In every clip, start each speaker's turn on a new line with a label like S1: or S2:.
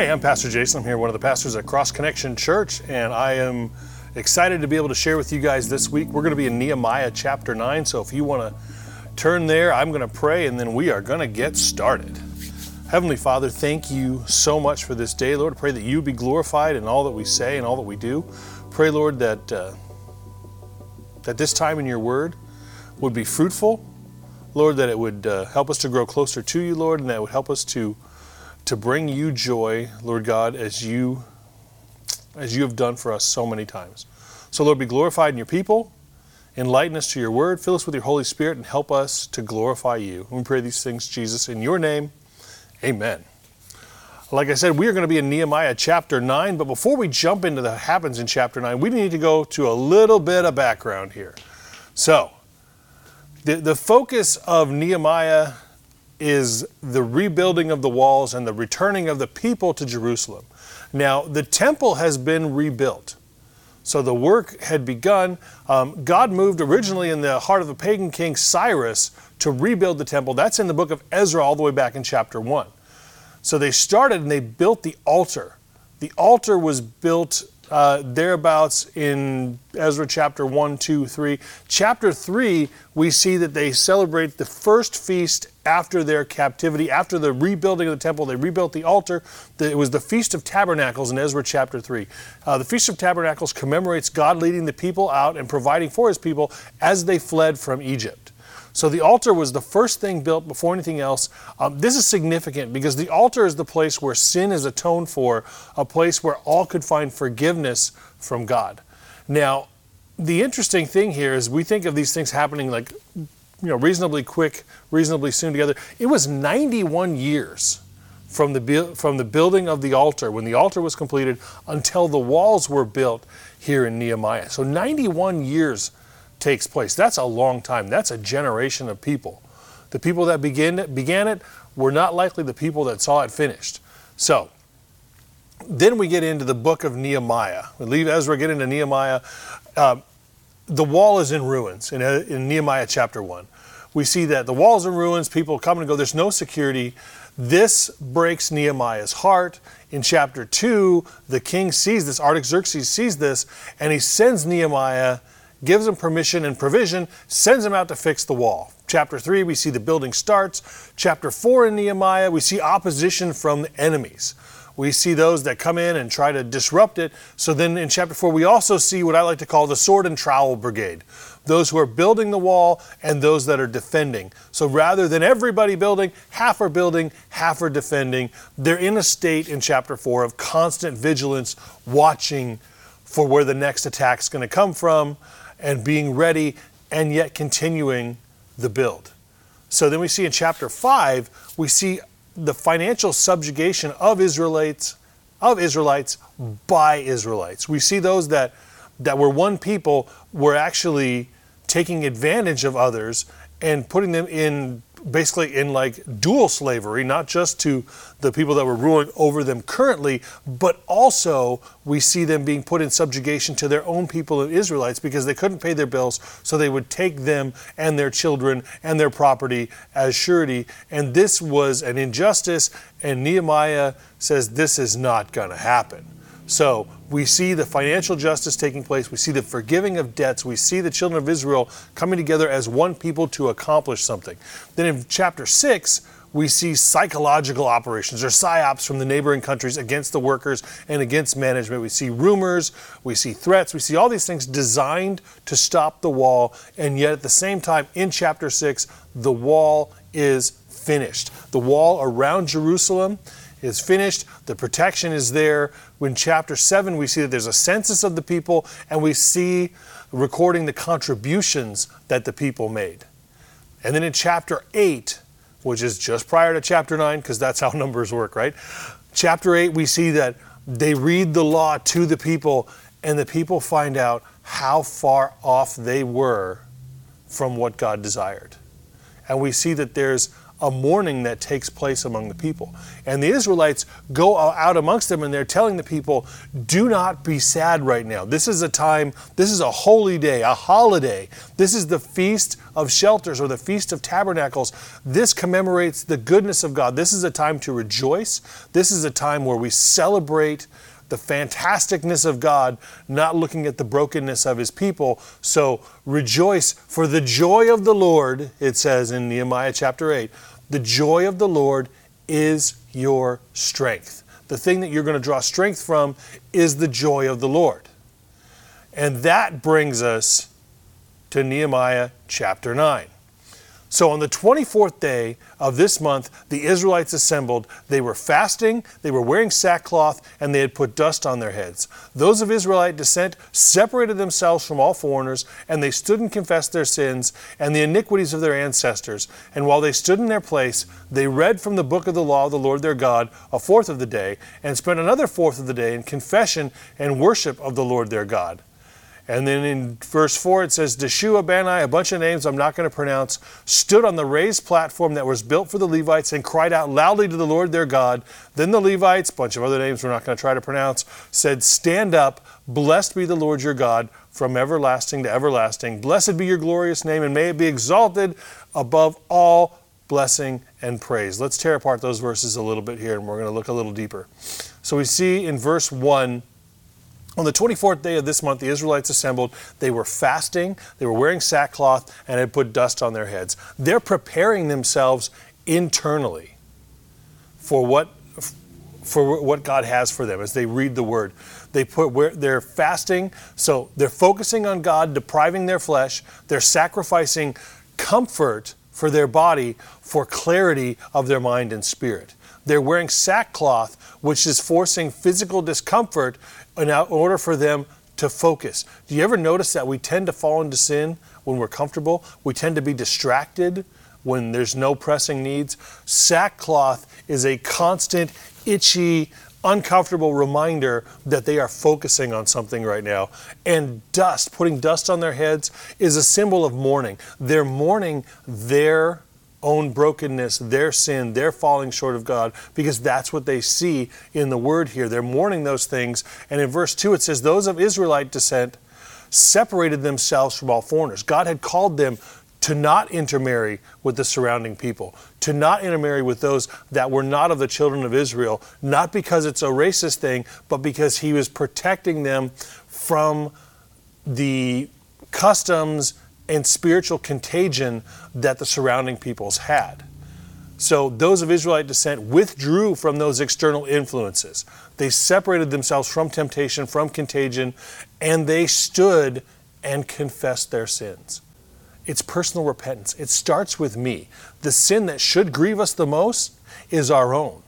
S1: Hey, I'm Pastor Jason. I'm here, one of the pastors at Cross Connection Church, and I am excited to be able to share with you guys this week. We're going to be in Nehemiah chapter 9, so if you want to turn there, I'm going to pray, and then we are going to get started. Heavenly Father, thank you so much for this day, Lord. I pray that you be glorified in all that we say and all that we do. Pray, Lord, that uh, that this time in your word would be fruitful, Lord, that it would uh, help us to grow closer to you, Lord, and that it would help us to to bring you joy, Lord God, as you as you have done for us so many times. So Lord, be glorified in your people. Enlighten us to your word, fill us with your Holy Spirit, and help us to glorify you. We pray these things, Jesus, in your name. Amen. Like I said, we are going to be in Nehemiah chapter 9, but before we jump into the happens in chapter 9, we need to go to a little bit of background here. So, the, the focus of Nehemiah is the rebuilding of the walls and the returning of the people to Jerusalem. Now, the temple has been rebuilt. So the work had begun. Um, God moved originally in the heart of the pagan king Cyrus to rebuild the temple. That's in the book of Ezra, all the way back in chapter 1. So they started and they built the altar. The altar was built uh, thereabouts in Ezra chapter 1, 2, 3. Chapter 3, we see that they celebrate the first feast after their captivity, after the rebuilding of the temple. They rebuilt the altar. It was the Feast of Tabernacles in Ezra chapter 3. Uh, the Feast of Tabernacles commemorates God leading the people out and providing for his people as they fled from Egypt. So the altar was the first thing built before anything else. Um, this is significant because the altar is the place where sin is atoned for, a place where all could find forgiveness from God. Now, the interesting thing here is we think of these things happening like, you know, reasonably quick, reasonably soon together. It was 91 years from the from the building of the altar when the altar was completed until the walls were built here in Nehemiah. So 91 years takes place. That's a long time. That's a generation of people. The people that begin, began it were not likely the people that saw it finished. So, then we get into the book of Nehemiah. We leave Ezra, get into Nehemiah. Uh, the wall is in ruins in, uh, in Nehemiah chapter 1. We see that the walls are in ruins, people come and go, there's no security. This breaks Nehemiah's heart. In chapter 2, the king sees this, Artaxerxes sees this, and he sends Nehemiah gives them permission and provision, sends them out to fix the wall. Chapter 3, we see the building starts. Chapter 4 in Nehemiah, we see opposition from the enemies. We see those that come in and try to disrupt it. So then in chapter 4, we also see what I like to call the sword and trowel brigade those who are building the wall and those that are defending. So rather than everybody building, half are building, half are defending. They're in a state in chapter 4 of constant vigilance, watching for where the next attack is going to come from and being ready and yet continuing the build. So then we see in chapter 5, we see the financial subjugation of Israelites of Israelites by Israelites. We see those that that were one people were actually taking advantage of others and putting them in basically in like dual slavery, not just to the people that were ruling over them currently, but also we see them being put in subjugation to their own people, the Israelites, because they couldn't pay their bills, so they would take them and their children and their property as surety. And this was an injustice, and Nehemiah says this is not going to happen. So we see the financial justice taking place. We see the forgiving of debts. We see the children of Israel coming together as one people to accomplish something. Then in chapter 6, we see psychological operations or psyops from the neighboring countries against the workers and against management. We see rumors, we see threats, we see all these things designed to stop the wall. And yet, at the same time, in chapter 6, the wall is finished. The wall around Jerusalem is finished, the protection is there. In chapter 7, we see that there's a census of the people, and we see recording the contributions that the people made. And then in chapter 8, which is just prior to chapter 9, because that's how numbers work, right? Chapter 8, we see that they read the law to the people, and the people find out how far off they were from what God desired. And we see that there's a mourning that takes place among the people. And the Israelites go out amongst them and they're telling the people, do not be sad right now. This is a time, this is a holy day, a holiday. This is the Feast of Shelters or the Feast of Tabernacles. This commemorates the goodness of God. This is a time to rejoice. This is a time where we celebrate the fantasticness of God, not looking at the brokenness of his people. So rejoice, for the joy of the Lord, it says in Nehemiah chapter 8, the joy of the Lord is your strength. The thing that you're going to draw strength from is the joy of the Lord. And that brings us to Nehemiah chapter 9. So on the 24th day of this month, the Israelites assembled. They were fasting, they were wearing sackcloth, and they had put dust on their heads. Those of Israelite descent separated themselves from all foreigners, and they stood and confessed their sins and the iniquities of their ancestors. And while they stood in their place, they read from the book of the law of the Lord their God a fourth of the day, and spent another fourth of the day in confession and worship of the Lord their God. And then in verse 4, it says, Jeshua Bani, a bunch of names I'm not going to pronounce, stood on the raised platform that was built for the Levites and cried out loudly to the Lord their God. Then the Levites, bunch of other names we're not going to try to pronounce, said, Stand up, blessed be the Lord your God from everlasting to everlasting. Blessed be your glorious name, and may it be exalted above all blessing and praise. Let's tear apart those verses a little bit here, and we're going to look a little deeper. So we see in verse 1, on the 24th day of this month, the Israelites assembled. They were fasting, they were wearing sackcloth, and had put dust on their heads. They're preparing themselves internally for what, for what God has for them as they read the word. They put where they're fasting, so they're focusing on God, depriving their flesh. They're sacrificing comfort for their body for clarity of their mind and spirit. They're wearing sackcloth, which is forcing physical discomfort in order for them to focus. Do you ever notice that we tend to fall into sin when we're comfortable? We tend to be distracted when there's no pressing needs. Sackcloth is a constant, itchy, uncomfortable reminder that they are focusing on something right now. And dust, putting dust on their heads, is a symbol of mourning. They're mourning their own brokenness, their sin, their falling short of God, because that's what they see in the word here. They're mourning those things. And in verse 2, it says, Those of Israelite descent separated themselves from all foreigners. God had called them to not intermarry with the surrounding people, to not intermarry with those that were not of the children of Israel, not because it's a racist thing, but because He was protecting them from the customs and spiritual contagion that the surrounding peoples had. So those of Israelite descent withdrew from those external influences. They separated themselves from temptation, from contagion, and they stood and confessed their sins. It's personal repentance. It starts with me. The sin that should grieve us the most is our own.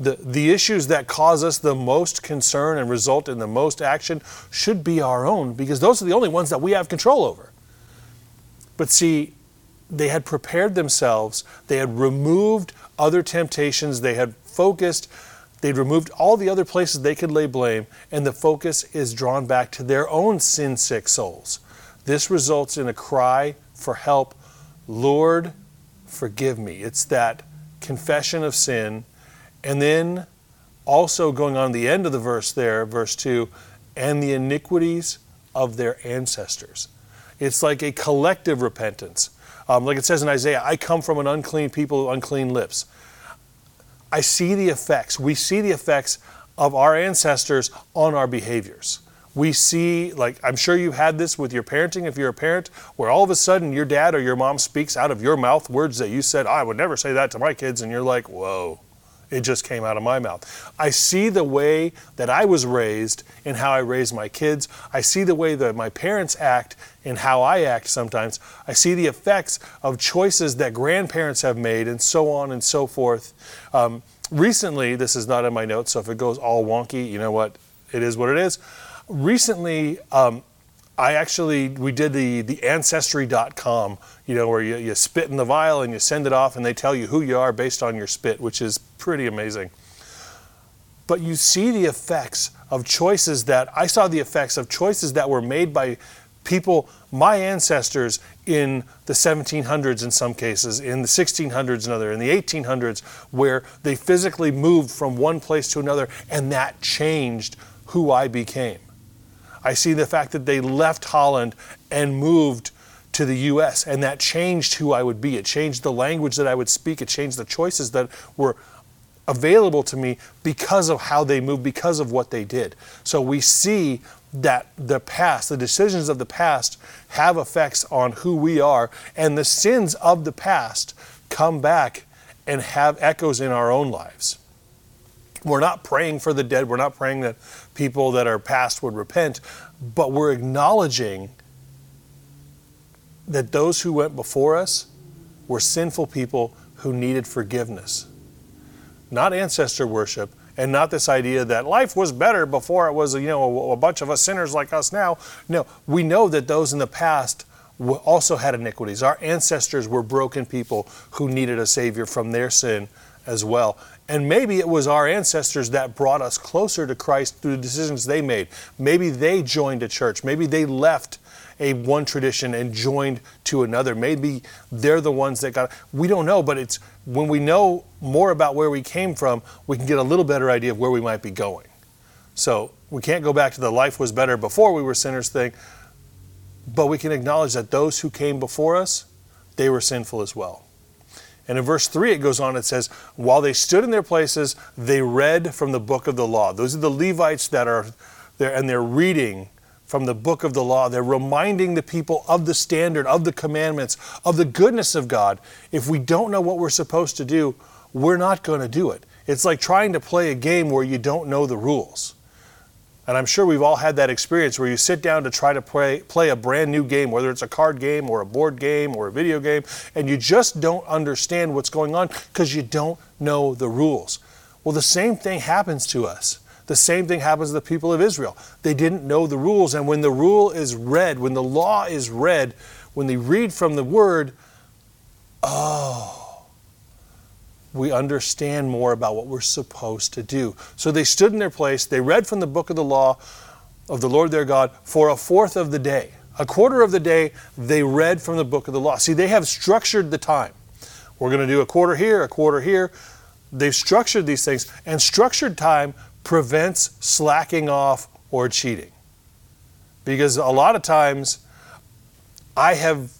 S1: The, the issues that cause us the most concern and result in the most action should be our own because those are the only ones that we have control over. But see, they had prepared themselves, they had removed other temptations, they had focused, they'd removed all the other places they could lay blame, and the focus is drawn back to their own sin sick souls. This results in a cry for help Lord, forgive me. It's that confession of sin. And then also going on the end of the verse there, verse 2, and the iniquities of their ancestors. It's like a collective repentance. Um, like it says in Isaiah, I come from an unclean people, with unclean lips. I see the effects. We see the effects of our ancestors on our behaviors. We see, like, I'm sure you've had this with your parenting if you're a parent, where all of a sudden your dad or your mom speaks out of your mouth words that you said, I would never say that to my kids, and you're like, whoa. It just came out of my mouth. I see the way that I was raised and how I raise my kids. I see the way that my parents act and how I act sometimes. I see the effects of choices that grandparents have made and so on and so forth. Um, recently, this is not in my notes, so if it goes all wonky, you know what? It is what it is. Recently, um, I actually we did the the ancestry.com, you know, where you, you spit in the vial and you send it off and they tell you who you are based on your spit, which is pretty amazing. But you see the effects of choices that I saw the effects of choices that were made by People, my ancestors in the 1700s in some cases, in the 1600s another, in the 1800s, where they physically moved from one place to another and that changed who I became. I see the fact that they left Holland and moved to the US and that changed who I would be. It changed the language that I would speak. It changed the choices that were available to me because of how they moved, because of what they did. So we see that the past, the decisions of the past, have effects on who we are, and the sins of the past come back and have echoes in our own lives. We're not praying for the dead, we're not praying that people that are past would repent, but we're acknowledging that those who went before us were sinful people who needed forgiveness. Not ancestor worship, and not this idea that life was better before it was you know a, bunch of us sinners like us now. No we know that those in the past also had iniquities. Our ancestors were broken people who needed a savior from their sin as well and maybe it was our ancestors that brought us closer to Christ through the decisions they made maybe they joined a church maybe they left a one tradition and joined to another. Maybe they're the ones that got. We don't know, but it's when we know more about where we came from, we can get a little better idea of where we might be going. So we can't go back to the life was better before we were sinners thing, but we can acknowledge that those who came before us, they were sinful as well. And in verse 3, it goes on, it says, While they stood in their places, they read from the book of the law. Those are the Levites that are there, and they're reading from the book of the law. They're reminding the people of the standard, of the commandments, of the goodness of God. If we don't know what we're supposed to do, we're not going to do it. It's like trying to play a game where you don't know the rules. And I'm sure we've all had that experience where you sit down to try to play, play a brand new game, whether it's a card game or a board game or a video game, and you just don't understand what's going on because you don't know the rules. Well, the same thing happens to us. The same thing happens to the people of Israel. They didn't know the rules. And when the rule is read, when the law is read, when they read from the word, oh, we understand more about what we're supposed to do. So they stood in their place, they read from the book of the law of the Lord their God for a fourth of the day. A quarter of the day, they read from the book of the law. See, they have structured the time. We're going to do a quarter here, a quarter here. They've structured these things, and structured time prevents slacking off or cheating. Because a lot of times I have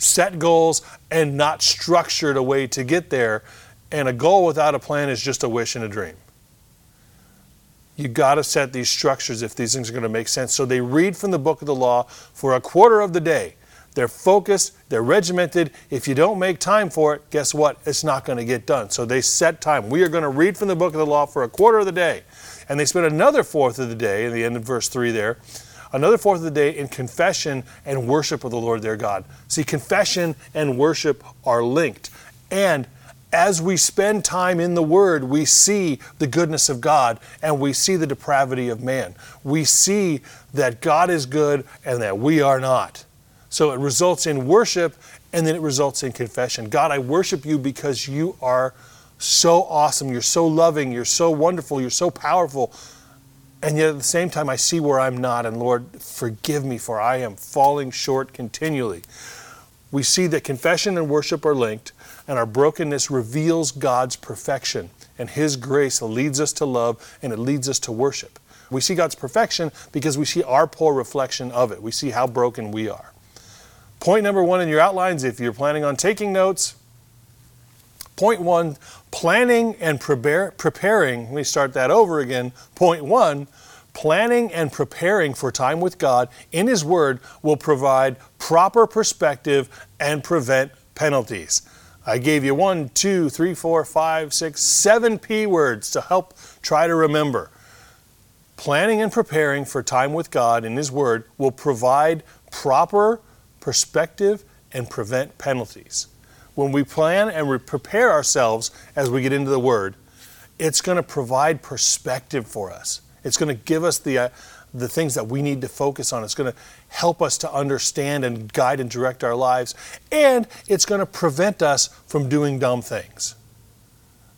S1: set goals and not structured a way to get there, and a goal without a plan is just a wish and a dream. You got to set these structures if these things are going to make sense. So they read from the book of the law for a quarter of the day. They're focused, they're regimented. If you don't make time for it, guess what? It's not going to get done. So they set time. We are going to read from the book of the law for a quarter of the day. And they spend another fourth of the day, in the end of verse 3 there, another fourth of the day in confession and worship of the Lord their God. See, confession and worship are linked. And as we spend time in the Word, we see the goodness of God and we see the depravity of man. We see that God is good and that we are not. So it results in worship and then it results in confession. God, I worship you because you are so awesome. You're so loving. You're so wonderful. You're so powerful. And yet at the same time, I see where I'm not. And Lord, forgive me, for I am falling short continually. We see that confession and worship are linked, and our brokenness reveals God's perfection. And His grace leads us to love and it leads us to worship. We see God's perfection because we see our poor reflection of it. We see how broken we are. Point number one in your outlines, if you're planning on taking notes, point one, planning and prepare, preparing. Let me start that over again. Point one, planning and preparing for time with God in His Word will provide proper perspective and prevent penalties. I gave you one, two, three, four, five, six, seven P words to help try to remember. Planning and preparing for time with God in His Word will provide proper perspective, and prevent penalties. When we plan and we prepare ourselves as we get into the Word, it's going to provide perspective for us. It's going to give us the, uh, the things that we need to focus on. It's going to help us to understand and guide and direct our lives. And it's going to prevent us from doing dumb things.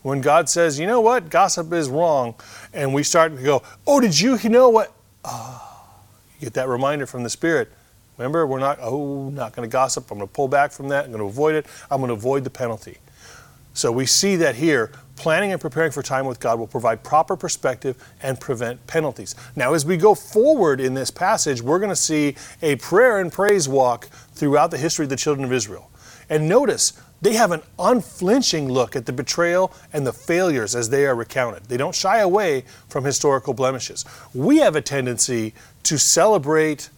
S1: When God says, you know what, gossip is wrong, and we start to go, oh, did you, you know what? Oh, get that reminder from the Spirit. Remember, we're not, oh, not going to gossip. I'm going to pull back from that. I'm going to avoid it. I'm going to avoid the penalty. So we see that here, planning and preparing for time with God will provide proper perspective and prevent penalties. Now, as we go forward in this passage, we're going to see a prayer and praise walk throughout the history of the children of Israel. And notice, they have an unflinching look at the betrayal and the failures as they are recounted. They don't shy away from historical blemishes. We have a tendency to celebrate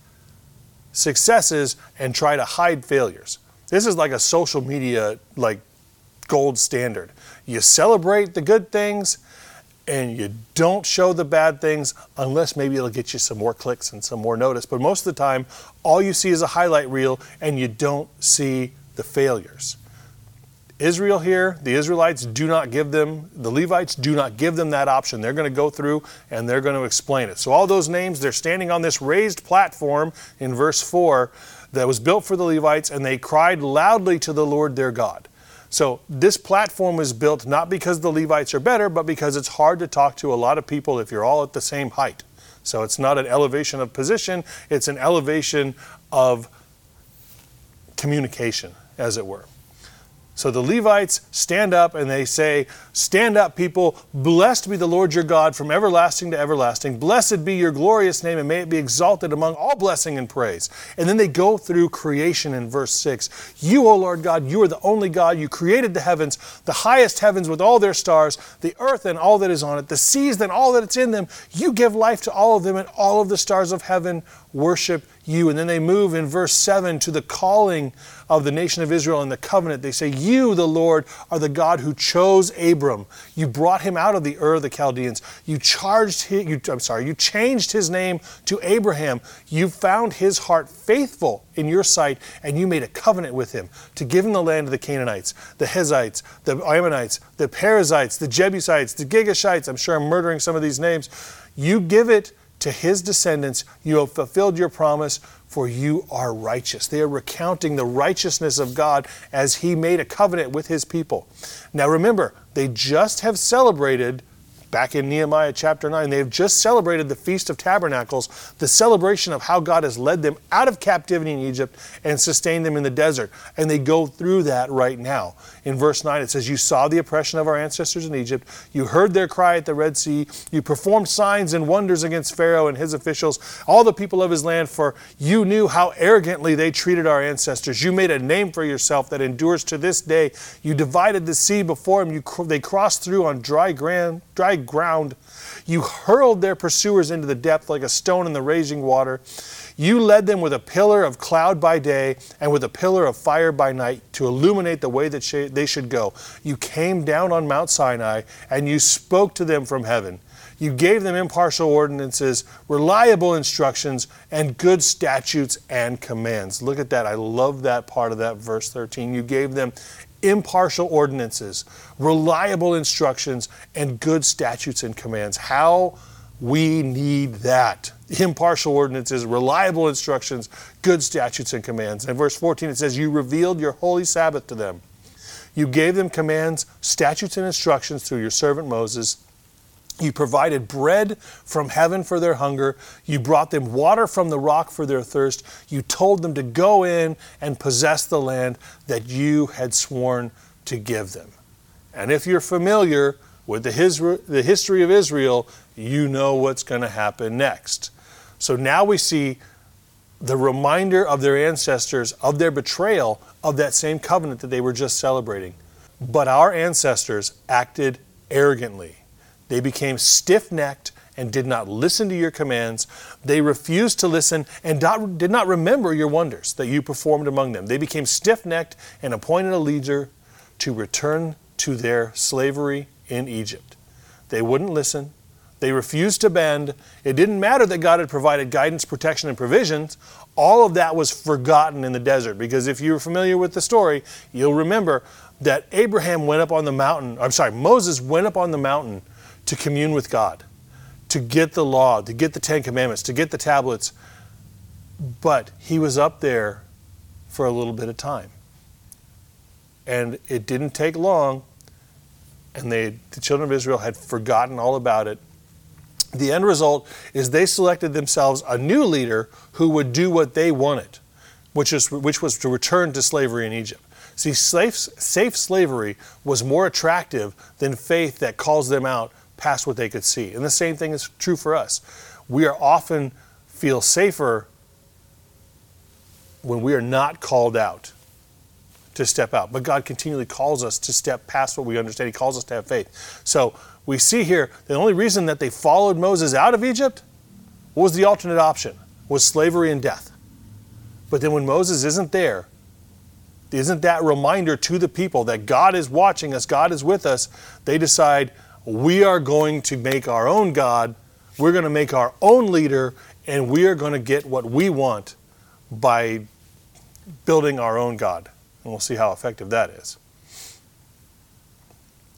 S1: successes and try to hide failures. This is like a social media like gold standard. You celebrate the good things and you don't show the bad things unless maybe it'll get you some more clicks and some more notice. But most of the time, all you see is a highlight reel and you don't see the failures. Israel here, the Israelites do not give them, the Levites do not give them that option. They're going to go through and they're going to explain it. So, all those names, they're standing on this raised platform in verse 4 that was built for the Levites, and they cried loudly to the Lord their God. So, this platform was built not because the Levites are better, but because it's hard to talk to a lot of people if you're all at the same height. So, it's not an elevation of position, it's an elevation of communication, as it were. So the Levites stand up and they say, Stand up, people. Blessed be the Lord your God from everlasting to everlasting. Blessed be your glorious name, and may it be exalted among all blessing and praise. And then they go through creation in verse 6. You, O Lord God, you are the only God. You created the heavens, the highest heavens with all their stars, the earth and all that is on it, the seas and all that is in them. You give life to all of them, and all of the stars of heaven worship you. And then they move in verse 7 to the calling of the nation of Israel and the covenant. They say, You, the Lord, are the God who chose Abram. You brought him out of the Ur of the Chaldeans. You charged him, you, I'm sorry, you changed his name to Abraham. You found his heart faithful in your sight, and you made a covenant with him to give him the land of the Canaanites, the Hezzites, the Ammonites, the Perizzites, the Jebusites, the Gigashites. I'm sure I'm murdering some of these names. You give it to his descendants, you have fulfilled your promise, for you are righteous. They are recounting the righteousness of God as he made a covenant with his people. Now remember, they just have celebrated back in Nehemiah chapter 9. They have just celebrated the Feast of Tabernacles, the celebration of how God has led them out of captivity in Egypt and sustained them in the desert. And they go through that right now. In verse 9, it says, You saw the oppression of our ancestors in Egypt. You heard their cry at the Red Sea. You performed signs and wonders against Pharaoh and his officials, all the people of his land, for you knew how arrogantly they treated our ancestors. You made a name for yourself that endures to this day. You divided the sea before them. You, they crossed through on dry ground. Dry ground. You hurled their pursuers into the depth like a stone in the raging water. You led them with a pillar of cloud by day and with a pillar of fire by night to illuminate the way that they should go. You came down on Mount Sinai and you spoke to them from heaven. You gave them impartial ordinances, reliable instructions, and good statutes and commands. Look at that. I love that part of that verse 13. You gave them impartial ordinances, reliable instructions, and good statutes and commands. How we need that. Impartial ordinances, reliable instructions, good statutes and commands. And verse 14, it says, You revealed your holy Sabbath to them. You gave them commands, statutes, and instructions through your servant Moses. You provided bread from heaven for their hunger. You brought them water from the rock for their thirst. You told them to go in and possess the land that you had sworn to give them. And if you're familiar with the, his, the history of Israel, you know what's going to happen next. So now we see the reminder of their ancestors of their betrayal of that same covenant that they were just celebrating. But our ancestors acted arrogantly. They became stiff necked and did not listen to your commands. They refused to listen and did not remember your wonders that you performed among them. They became stiff necked and appointed a leader to return to their slavery in Egypt. They wouldn't listen. They refused to bend. It didn't matter that God had provided guidance, protection, and provisions. All of that was forgotten in the desert because if you're familiar with the story, you'll remember that Abraham went up on the mountain. I'm sorry, Moses went up on the mountain to commune with God, to get the law, to get the Ten Commandments, to get the tablets. But he was up there for a little bit of time. And it didn't take long, and they, the children of Israel had forgotten all about it. The end result is they selected themselves a new leader who would do what they wanted, which, is, which was to return to slavery in Egypt. See, safe, safe slavery was more attractive than faith that calls them out past what they could see. And the same thing is true for us. We are often feel safer when we are not called out to step out. But God continually calls us to step past what we understand. He calls us to have faith. So we see here the only reason that they followed Moses out of Egypt was the alternate option? Was slavery and death. But then when Moses isn't there, isn't that reminder to the people that God is watching us, God is with us, they decide we are going to make our own God, we're going to make our own leader, and we are going to get what we want by building our own God. And we'll see how effective that is.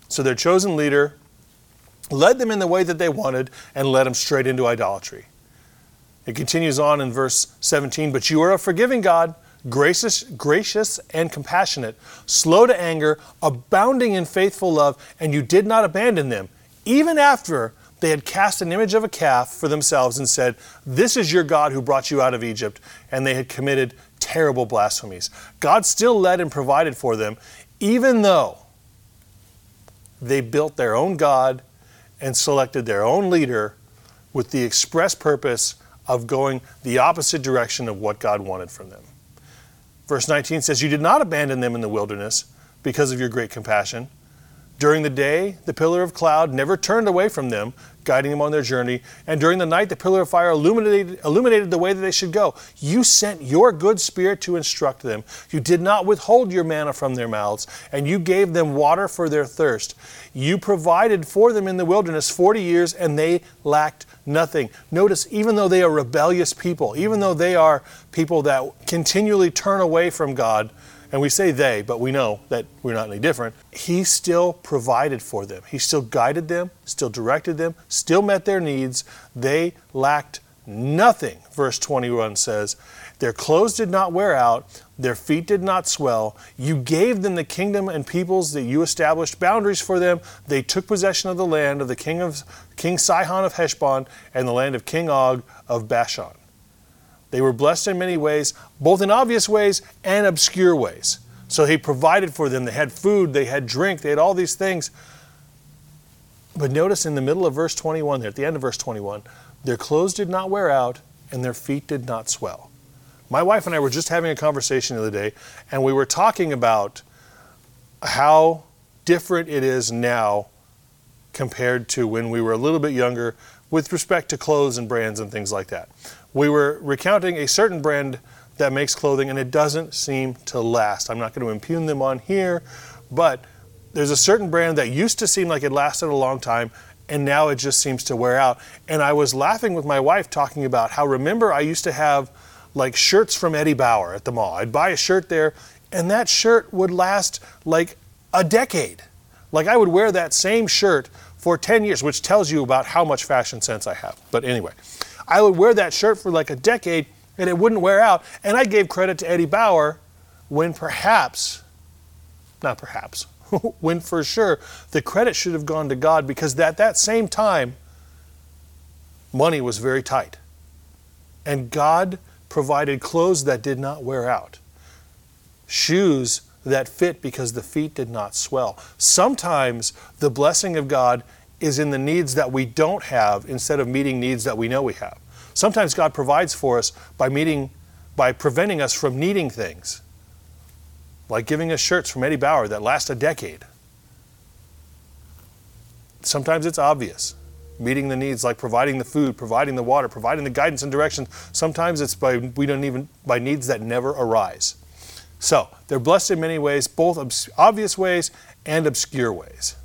S1: So their chosen leader led them in the way that they wanted and led them straight into idolatry. It continues on in verse 17, but you are a forgiving God, gracious, gracious and compassionate, slow to anger, abounding in faithful love, and you did not abandon them, even after they had cast an image of a calf for themselves and said, This is your God who brought you out of Egypt, and they had committed terrible blasphemies. God still led and provided for them, even though they built their own God and selected their own leader with the express purpose of going the opposite direction of what God wanted from them. Verse 19 says, You did not abandon them in the wilderness because of your great compassion. During the day, the pillar of cloud never turned away from them, guiding them on their journey. And during the night, the pillar of fire illuminated, illuminated the way that they should go. You sent your good spirit to instruct them. You did not withhold your manna from their mouths, and you gave them water for their thirst. You provided for them in the wilderness 40 years, and they lacked nothing. Notice, even though they are rebellious people, even though they are people that continually turn away from God, and we say they, but we know that we're not any different, he still provided for them. He still guided them, still directed them, still met their needs. They lacked nothing, verse 21 says. Their clothes did not wear out, their feet did not swell. You gave them the kingdom and peoples that you established boundaries for them. They took possession of the land of the king of King Sihon of Heshbon and the land of King Og of Bashan. They were blessed in many ways, both in obvious ways and obscure ways. So he provided for them. They had food, they had drink, they had all these things. But notice in the middle of verse 21, there at the end of verse 21, their clothes did not wear out and their feet did not swell. My wife and I were just having a conversation the other day, and we were talking about how different it is now compared to when we were a little bit younger with respect to clothes and brands and things like that we were recounting a certain brand that makes clothing and it doesn't seem to last. I'm not going to impugn them on here, but there's a certain brand that used to seem like it lasted a long time and now it just seems to wear out. And I was laughing with my wife talking about how remember I used to have like shirts from Eddie Bauer at the mall. I'd buy a shirt there and that shirt would last like a decade. Like I would wear that same shirt for 10 years, which tells you about how much fashion sense I have. But anyway, I would wear that shirt for like a decade and it wouldn't wear out. And I gave credit to Eddie Bauer when perhaps, not perhaps, when for sure the credit should have gone to God because at that same time, money was very tight. And God provided clothes that did not wear out, shoes that fit because the feet did not swell. Sometimes the blessing of God is in the needs that we don't have instead of meeting needs that we know we have. Sometimes God provides for us by meeting by preventing us from needing things. Like giving us shirts from Eddie Bauer that last a decade. Sometimes it's obvious. Meeting the needs like providing the food, providing the water, providing the guidance and direction. Sometimes it's by we don't even by needs that never arise. So, they're blessed in many ways, both obvious ways and obscure ways.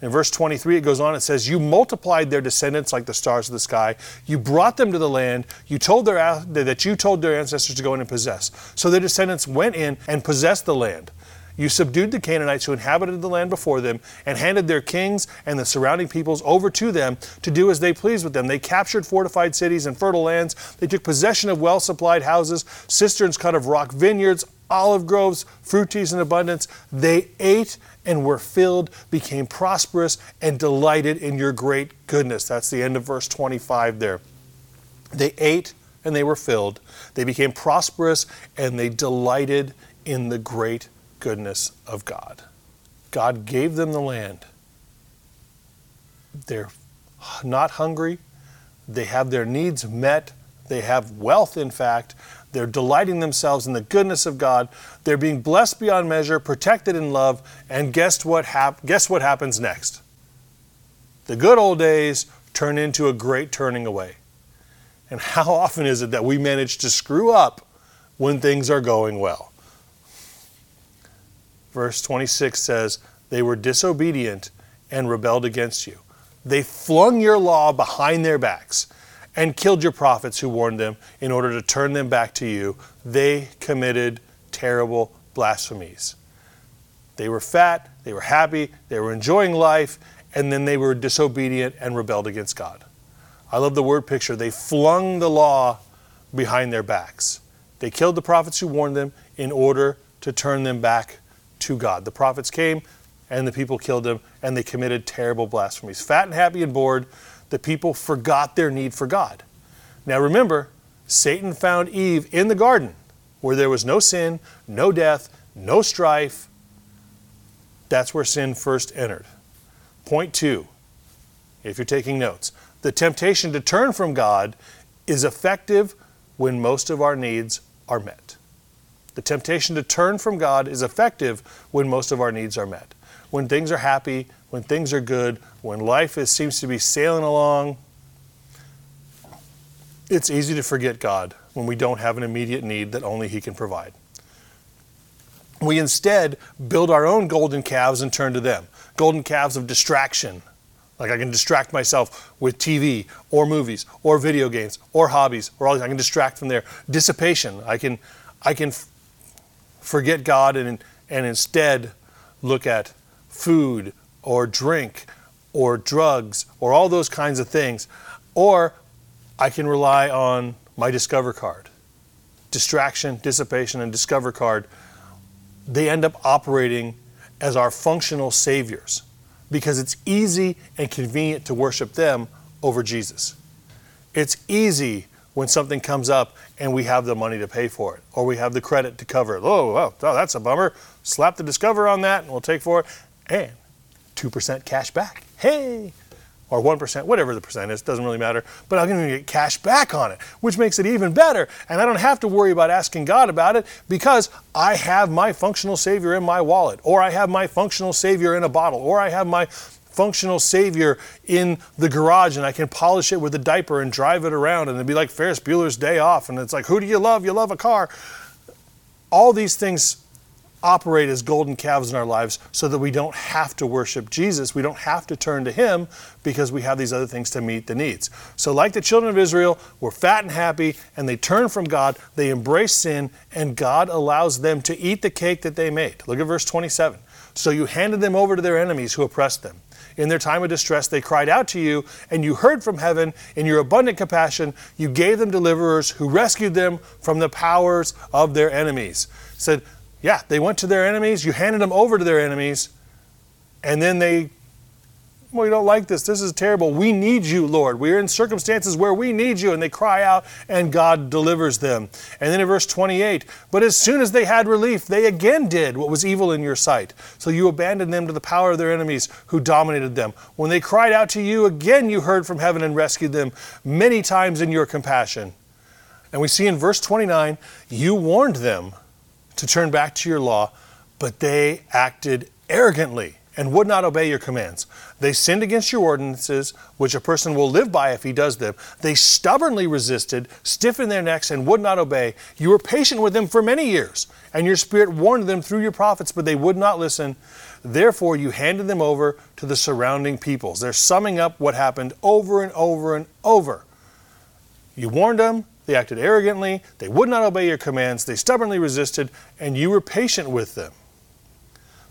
S1: In verse 23, it goes on, it says, You multiplied their descendants like the stars of the sky. You brought them to the land. You told their, that you told their ancestors to go in and possess. So their descendants went in and possessed the land. You subdued the Canaanites who inhabited the land before them and handed their kings and the surrounding peoples over to them to do as they pleased with them. They captured fortified cities and fertile lands. They took possession of well supplied houses, cisterns cut of rock vineyards, olive groves, fruit trees in abundance. They ate and were filled, became prosperous, and delighted in your great goodness. That's the end of verse 25 there. They ate and they were filled. They became prosperous and they delighted in the great goodness of God. God gave them the land. They're not hungry. They have their needs met. They have wealth, in fact. They're delighting themselves in the goodness of God. They're being blessed beyond measure, protected in love. And guess what, hap- guess what happens next? The good old days turn into a great turning away. And how often is it that we manage to screw up when things are going well? Verse 26 says, They were disobedient and rebelled against you. They flung your law behind their backs and killed your prophets who warned them in order to turn them back to you. They committed terrible blasphemies. They were fat, they were happy, they were enjoying life, and then they were disobedient and rebelled against God. I love the word picture. They flung the law behind their backs. They killed the prophets who warned them in order to turn them back to God. The prophets came and the people killed them and they committed terrible blasphemies. Fat and happy and bored, the people forgot their need for God. Now remember, Satan found Eve in the garden where there was no sin, no death, no strife. That's where sin first entered. Point two, if you're taking notes, the temptation to turn from God is effective when most of our needs are met. The temptation to turn from God is effective when most of our needs are met. When things are happy, when things are good, when life is, seems to be sailing along, it's easy to forget God when we don't have an immediate need that only He can provide. We instead build our own golden calves and turn to them golden calves of distraction, like I can distract myself with TV or movies or video games or hobbies or all these. I can distract from there. Dissipation. I can, I can f- forget God and, and instead look at food or drink or drugs or all those kinds of things. Or I can rely on my Discover card. Distraction, dissipation, and Discover card, they end up operating as our functional saviors because it's easy and convenient to worship them over Jesus. It's easy when something comes up and we have the money to pay for it or we have the credit to cover it. Oh, oh, that's a bummer. Slap the Discover on that and we'll take for it. And 2% cash back. Hey, or 1%, whatever the percent is, doesn't really matter. But I'm going to get cash back on it, which makes it even better. And I don't have to worry about asking God about it because I have my functional Savior in my wallet, or I have my functional Savior in a bottle, or I have my functional Savior in the garage and I can polish it with a diaper and drive it around and it'd be like Ferris Bueller's day off. And it's like, who do you love? You love a car. All these things operate as golden calves in our lives so that we don't have to worship Jesus. We don't have to turn to Him because we have these other things to meet the needs. So, like the children of Israel, we're fat and happy and they turn from God, they embrace sin, and God allows them to eat the cake that they made. Look at verse 27. So you handed them over to their enemies who oppressed them. In their time of distress, they cried out to you, and you heard from heaven. In your abundant compassion, you gave them deliverers who rescued them from the powers of their enemies. Said, yeah, they went to their enemies, you handed them over to their enemies, and then they, well, we don't like this. This is terrible. We need you, Lord. We're in circumstances where we need you. And they cry out, and God delivers them. And then in verse 28, but as soon as they had relief, they again did what was evil in your sight. So you abandoned them to the power of their enemies who dominated them. When they cried out to you, again you heard from heaven and rescued them many times in your compassion. And we see in verse 29, you warned them to turn back to your law, but they acted arrogantly and would not obey your commands. They sinned against your ordinances, which a person will live by if he does them. They stubbornly resisted, stiffened their necks, and would not obey. You were patient with them for many years, and your spirit warned them through your prophets, but they would not listen. Therefore, you handed them over to the surrounding peoples. They're summing up what happened over and over and over. You warned them, they acted arrogantly, they would not obey your commands, they stubbornly resisted, and you were patient with them.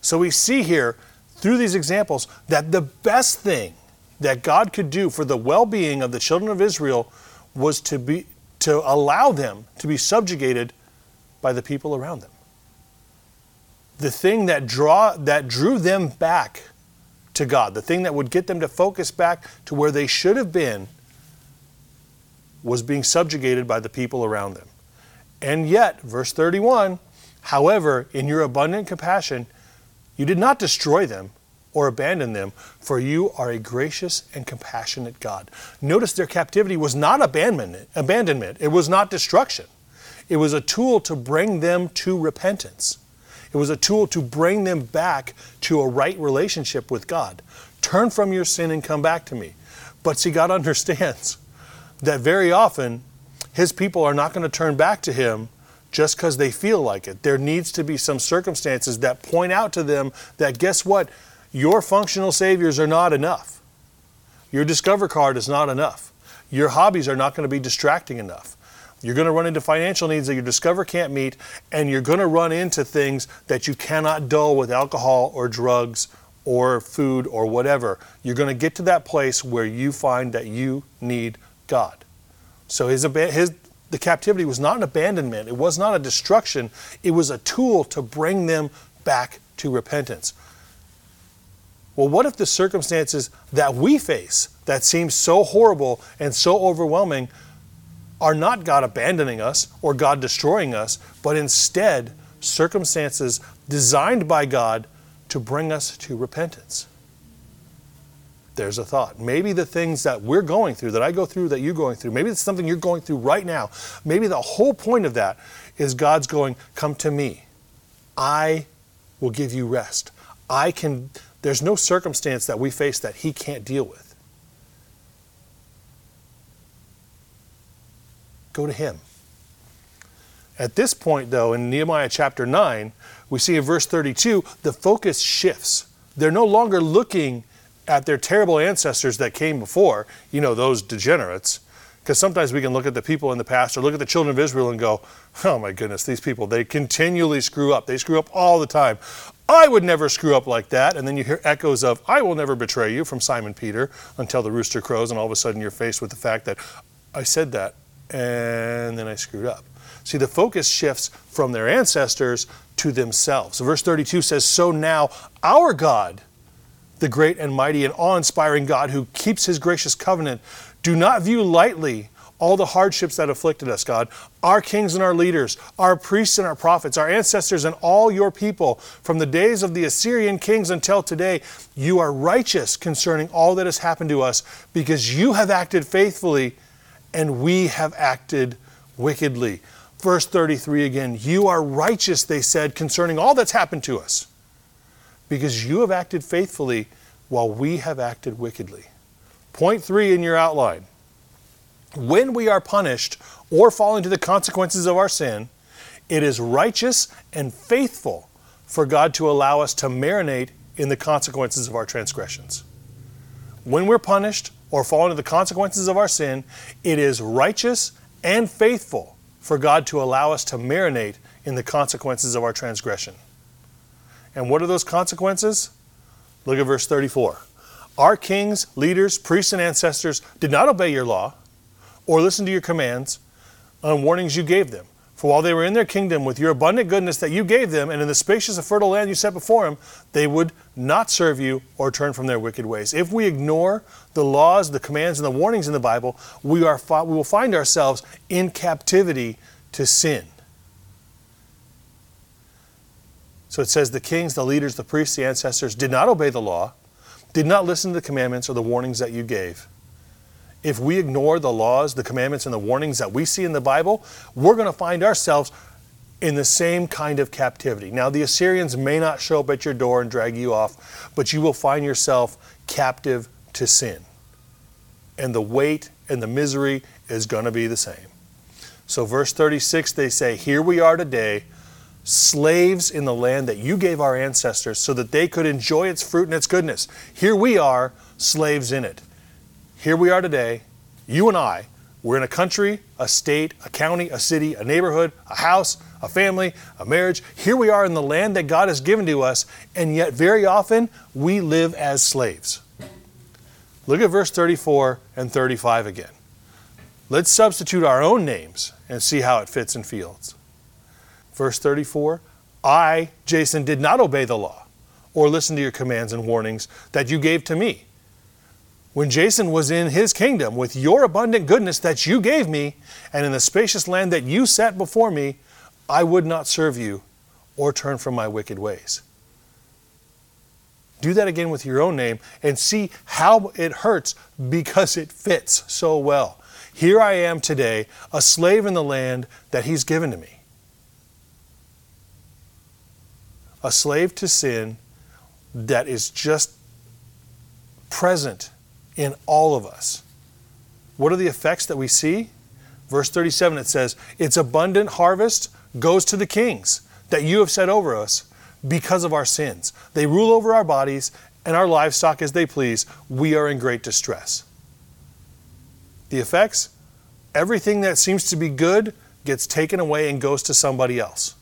S1: So we see here through these examples that the best thing that God could do for the well-being of the children of Israel was to be to allow them to be subjugated by the people around them. the thing that draw that drew them back to God, the thing that would get them to focus back to where they should have been was being subjugated by the people around them. And yet, verse 31, however, in your abundant compassion, you did not destroy them or abandon them, for you are a gracious and compassionate God. Notice their captivity was not abandonment, abandonment. It was not destruction. It was a tool to bring them to repentance. It was a tool to bring them back to a right relationship with God. Turn from your sin and come back to me. But see, God understands that very often his people are not going to turn back to him just because they feel like it. There needs to be some circumstances that point out to them that guess what? Your functional saviors are not enough. Your Discover card is not enough. Your hobbies are not going to be distracting enough. You're going to run into financial needs that your Discover can't meet, and you're going to run into things that you cannot dull with alcohol or drugs or food or whatever. You're going to get to that place where you find that you need God. So his, his the captivity was not an abandonment, it was not a destruction, it was a tool to bring them back to repentance. Well, what if the circumstances that we face that seem so horrible and so overwhelming are not God abandoning us or God destroying us, but instead circumstances designed by God to bring us to repentance? There's a thought. Maybe the things that we're going through, that I go through, that you're going through, maybe it's something you're going through right now. Maybe the whole point of that is God's going, Come to me. I will give you rest. I can, there's no circumstance that we face that He can't deal with. Go to Him. At this point, though, in Nehemiah chapter 9, we see in verse 32, the focus shifts. They're no longer looking at their terrible ancestors that came before, you know, those degenerates. Because sometimes we can look at the people in the past or look at the children of Israel and go, oh my goodness, these people, they continually screw up. They screw up all the time. I would never screw up like that. And then you hear echoes of, I will never betray you from Simon Peter until the rooster crows, and all of a sudden you're faced with the fact that I said that and then I screwed up. See, the focus shifts from their ancestors to themselves. So Verse 32 says, So now our God the great and mighty and awe inspiring God who keeps his gracious covenant, do not view lightly all the hardships that afflicted us, God. Our kings and our leaders, our priests and our prophets, our ancestors and all your people, from the days of the Assyrian kings until today, you are righteous concerning all that has happened to us because you have acted faithfully and we have acted wickedly. Verse 33 again, you are righteous, they said, concerning all that's happened to us because you have acted faithfully while we have acted wickedly. Point three in your outline. When we are punished or fall into the consequences of our sin, it is righteous and faithful for God to allow us to marinate in the consequences of our transgressions. When we're punished or fall into the consequences of our sin, it is righteous and faithful for God to allow us to marinate in the consequences of our transgression. And what are those consequences? Look at verse 34. Our kings, leaders, priests, and ancestors did not obey your law or listen to your commands and warnings you gave them. For while they were in their kingdom with your abundant goodness that you gave them, and in the spacious and fertile land you set before them, they would not serve you or turn from their wicked ways. If we ignore the laws, the commands, and the warnings in the Bible, we, are, we will find ourselves in captivity to sin. So it says the kings, the leaders, the priests, the ancestors did not obey the law, did not listen to the commandments or the warnings that you gave. If we ignore the laws, the commandments, and the warnings that we see in the Bible, we're going to find ourselves in the same kind of captivity. Now, the Assyrians may not show up at your door and drag you off, but you will find yourself captive to sin. And the weight and the misery is going to be the same. So, verse 36, they say, Here we are today slaves in the land that you gave our ancestors so that they could enjoy its fruit and its goodness. Here we are, slaves in it. Here we are today, you and I. We're in a country, a state, a county, a city, a neighborhood, a house, a family, a marriage. Here we are in the land that God has given to us, and yet very often we live as slaves. Look at verse 34 and 35 again. Let's substitute our own names and see how it fits and feels. Verse 34 I, Jason, did not obey the law or listen to your commands and warnings that you gave to me. When Jason was in his kingdom with your abundant goodness that you gave me, and in the spacious land that you set before me, I would not serve you or turn from my wicked ways. Do that again with your own name and see how it hurts because it fits so well. Here I am today, a slave in the land that He's given to me. A slave to sin that is just present in all of us. What are the effects that we see? Verse 37 it says, Its abundant harvest goes to the kings that you have set over us because of our sins. They rule over our bodies and our livestock as they please. We are in great distress. The effects? Everything that seems to be good gets taken away and goes to somebody else.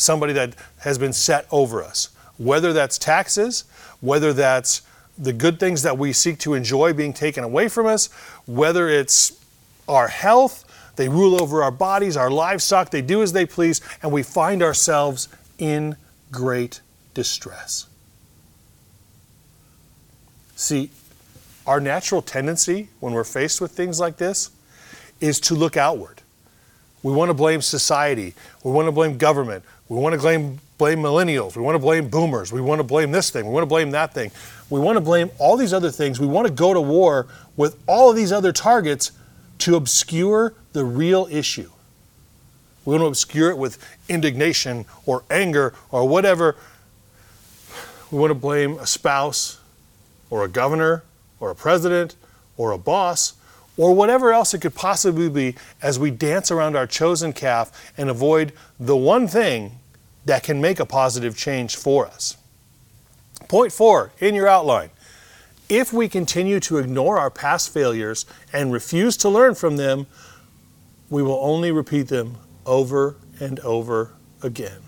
S1: Somebody that has been set over us. Whether that's taxes, whether that's the good things that we seek to enjoy being taken away from us, whether it's our health, they rule over our bodies, our livestock, they do as they please, and we find ourselves in great distress. See, our natural tendency when we're faced with things like this is to look outward. We want to blame society. We want to blame government. We want to blame, blame millennials. We want to blame boomers. We want to blame this thing. We want to blame that thing. We want to blame all these other things. We want to go to war with all of these other targets to obscure the real issue. We want to obscure it with indignation or anger or whatever. We want to blame a spouse or a governor or a president or a boss or whatever else it could possibly be as we dance around our chosen calf and avoid the one thing that can make a positive change for us. Point four in your outline. If we continue to ignore our past failures and refuse to learn from them, we will only repeat them over and over again.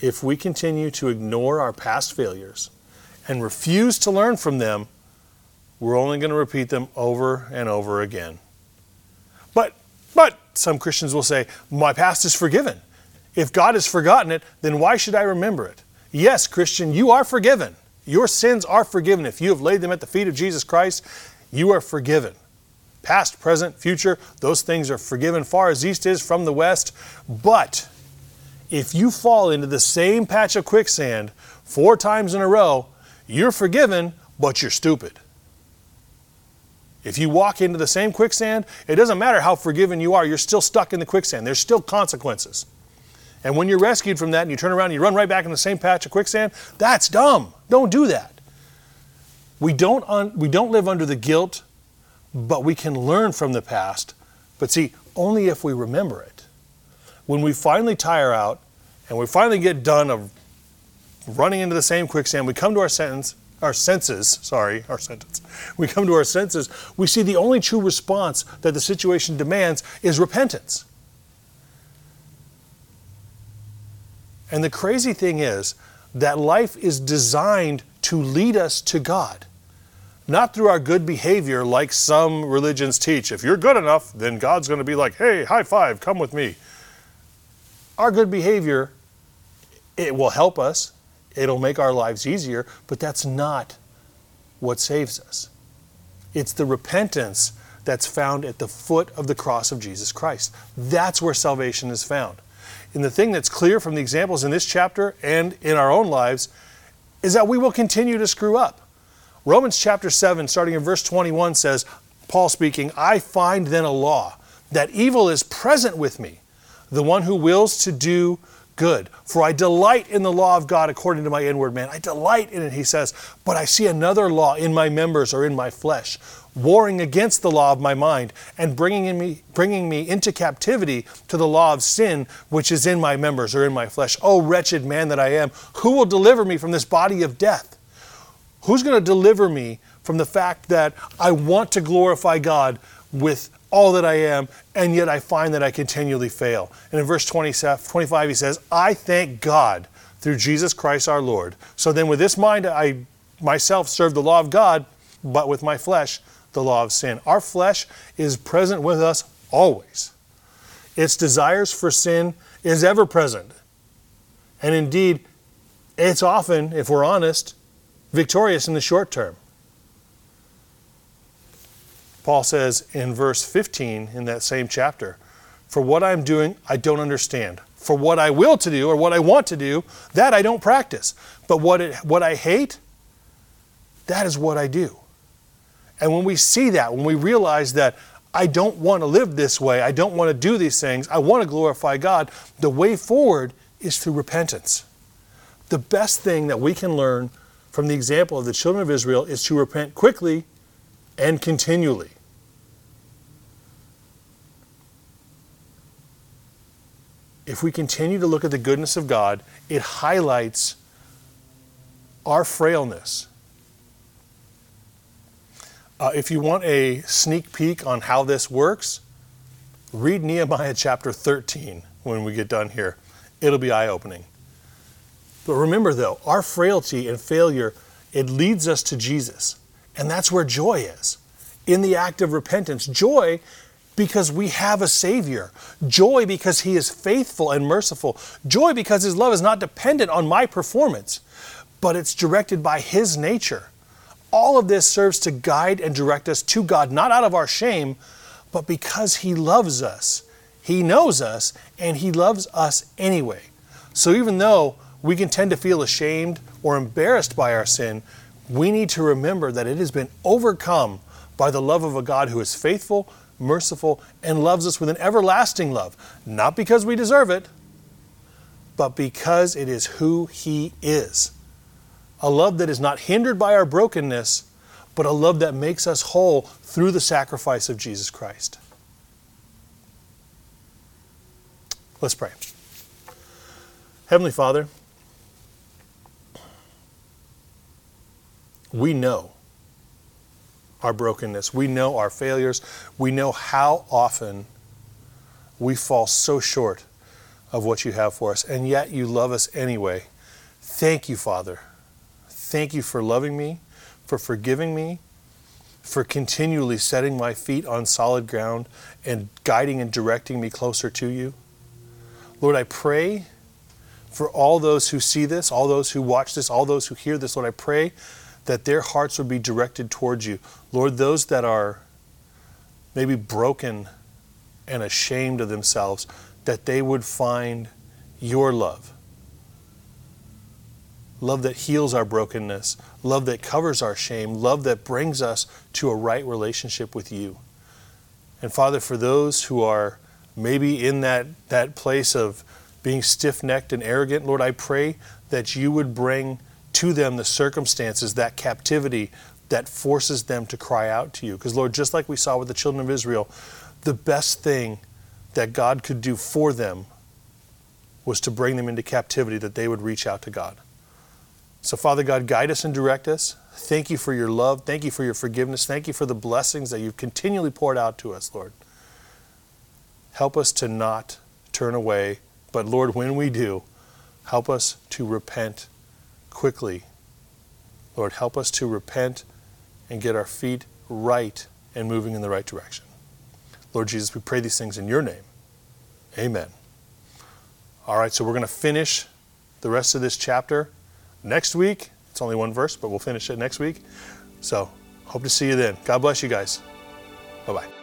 S1: If we continue to ignore our past failures and refuse to learn from them, we're only going to repeat them over and over again. But, but, some Christians will say, my past is forgiven. If God has forgotten it, then why should I remember it? Yes, Christian, you are forgiven. Your sins are forgiven. If you have laid them at the feet of Jesus Christ, you are forgiven. Past, present, future, those things are forgiven far as east is from the west. But if you fall into the same patch of quicksand four times in a row, you're forgiven, but you're stupid. If you walk into the same quicksand, it doesn't matter how forgiven you are, you're still stuck in the quicksand. There's still consequences. And when you're rescued from that and you turn around and you run right back in the same patch of quicksand, that's dumb. Don't do that. We don't, un- we don't live under the guilt but we can learn from the past. But see, only if we remember it. When we finally tire out and we finally get done of running into the same quicksand, we come to our sentence, our senses, sorry, our sentence. We come to our senses, we see the only true response that the situation demands is repentance. And the crazy thing is that life is designed to lead us to God not through our good behavior like some religions teach. If you're good enough, then God's going to be like, hey, high five, come with me. Our good behavior, it will help us, it'll make our lives easier, but that's not what saves us. It's the repentance that's found at the foot of the cross of Jesus Christ. That's where salvation is found. And the thing that's clear from the examples in this chapter and in our own lives is that we will continue to screw up. Romans chapter 7, starting in verse 21, says, Paul speaking, I find then a law, that evil is present with me, the one who wills to do good. For I delight in the law of God according to my inward man. I delight in it, he says, but I see another law in my members or in my flesh, warring against the law of my mind and bringing me, bringing me into captivity to the law of sin which is in my members or in my flesh. O wretched man that I am, who will deliver me from this body of death? Who's going to deliver me from the fact that I want to glorify God with all that I am, and yet I find that I continually fail? And in verse 25, he says, I thank God through Jesus Christ our Lord. So then, with this mind, I myself serve the law of God, but with my flesh, the law of sin. Our flesh is present with us always. Its desires for sin is ever present. And indeed, it's often, if we're honest, victorious in the short term. Paul says in verse 15 in that same chapter, For what I'm doing, I don't understand. For what I will to do or what I want to do, that I don't practice. But what, it, what I hate, that is what I do. And when we see that, when we realize that I don't want to live this way, I don't want to do these things, I want to glorify God, the way forward is through repentance. The best thing that we can learn from the example of the children of Israel is to repent quickly and continually. If we continue to look at the goodness of God, it highlights our frailness. Uh, if you want a sneak peek on how this works, read Nehemiah chapter 13 when we get done here. It'll be eye opening. But remember, though, our frailty and failure, it leads us to Jesus. And that's where joy is in the act of repentance. Joy because we have a Savior. Joy because He is faithful and merciful. Joy because His love is not dependent on my performance, but it's directed by His nature. All of this serves to guide and direct us to God, not out of our shame, but because He loves us. He knows us, and He loves us anyway. So even though we can tend to feel ashamed or embarrassed by our sin, we need to remember that it has been overcome by the love of a God who is faithful, merciful, and loves us with an everlasting love. Not because we deserve it, but because it is who He is. A love that is not hindered by our brokenness, but a love that makes us whole through the sacrifice of Jesus Christ. Let's pray. Heavenly Father, we know our brokenness. We know our failures. We know how often we fall so short of what you have for us, and yet you love us anyway. Thank you, Father. Thank you for loving me, for forgiving me, for continually setting my feet on solid ground and guiding and directing me closer to you. Lord, I pray for all those who see this, all those who watch this, all those who hear this. Lord, I pray that their hearts would be directed towards you. Lord, those that are maybe broken and ashamed of themselves, that they would find your love. Love that heals our brokenness, love that covers our shame, love that brings us to a right relationship with you. And Father, for those who are maybe in that, that place of being stiff necked and arrogant, Lord, I pray that you would bring to them the circumstances, that captivity that forces them to cry out to you. Because, Lord, just like we saw with the children of Israel, the best thing that God could do for them was to bring them into captivity, that they would reach out to God. So, Father God, guide us and direct us. Thank you for your love. Thank you for your forgiveness. Thank you for the blessings that you've continually poured out to us, Lord. Help us to not turn away, but Lord, when we do, help us to repent quickly. Lord, help us to repent and get our feet right and moving in the right direction. Lord Jesus, we pray these things in your name. Amen. All right, so we're going to finish the rest of this chapter next week. It's only one verse, but we'll finish it next week. So, hope to see you then. God bless you guys. Bye bye.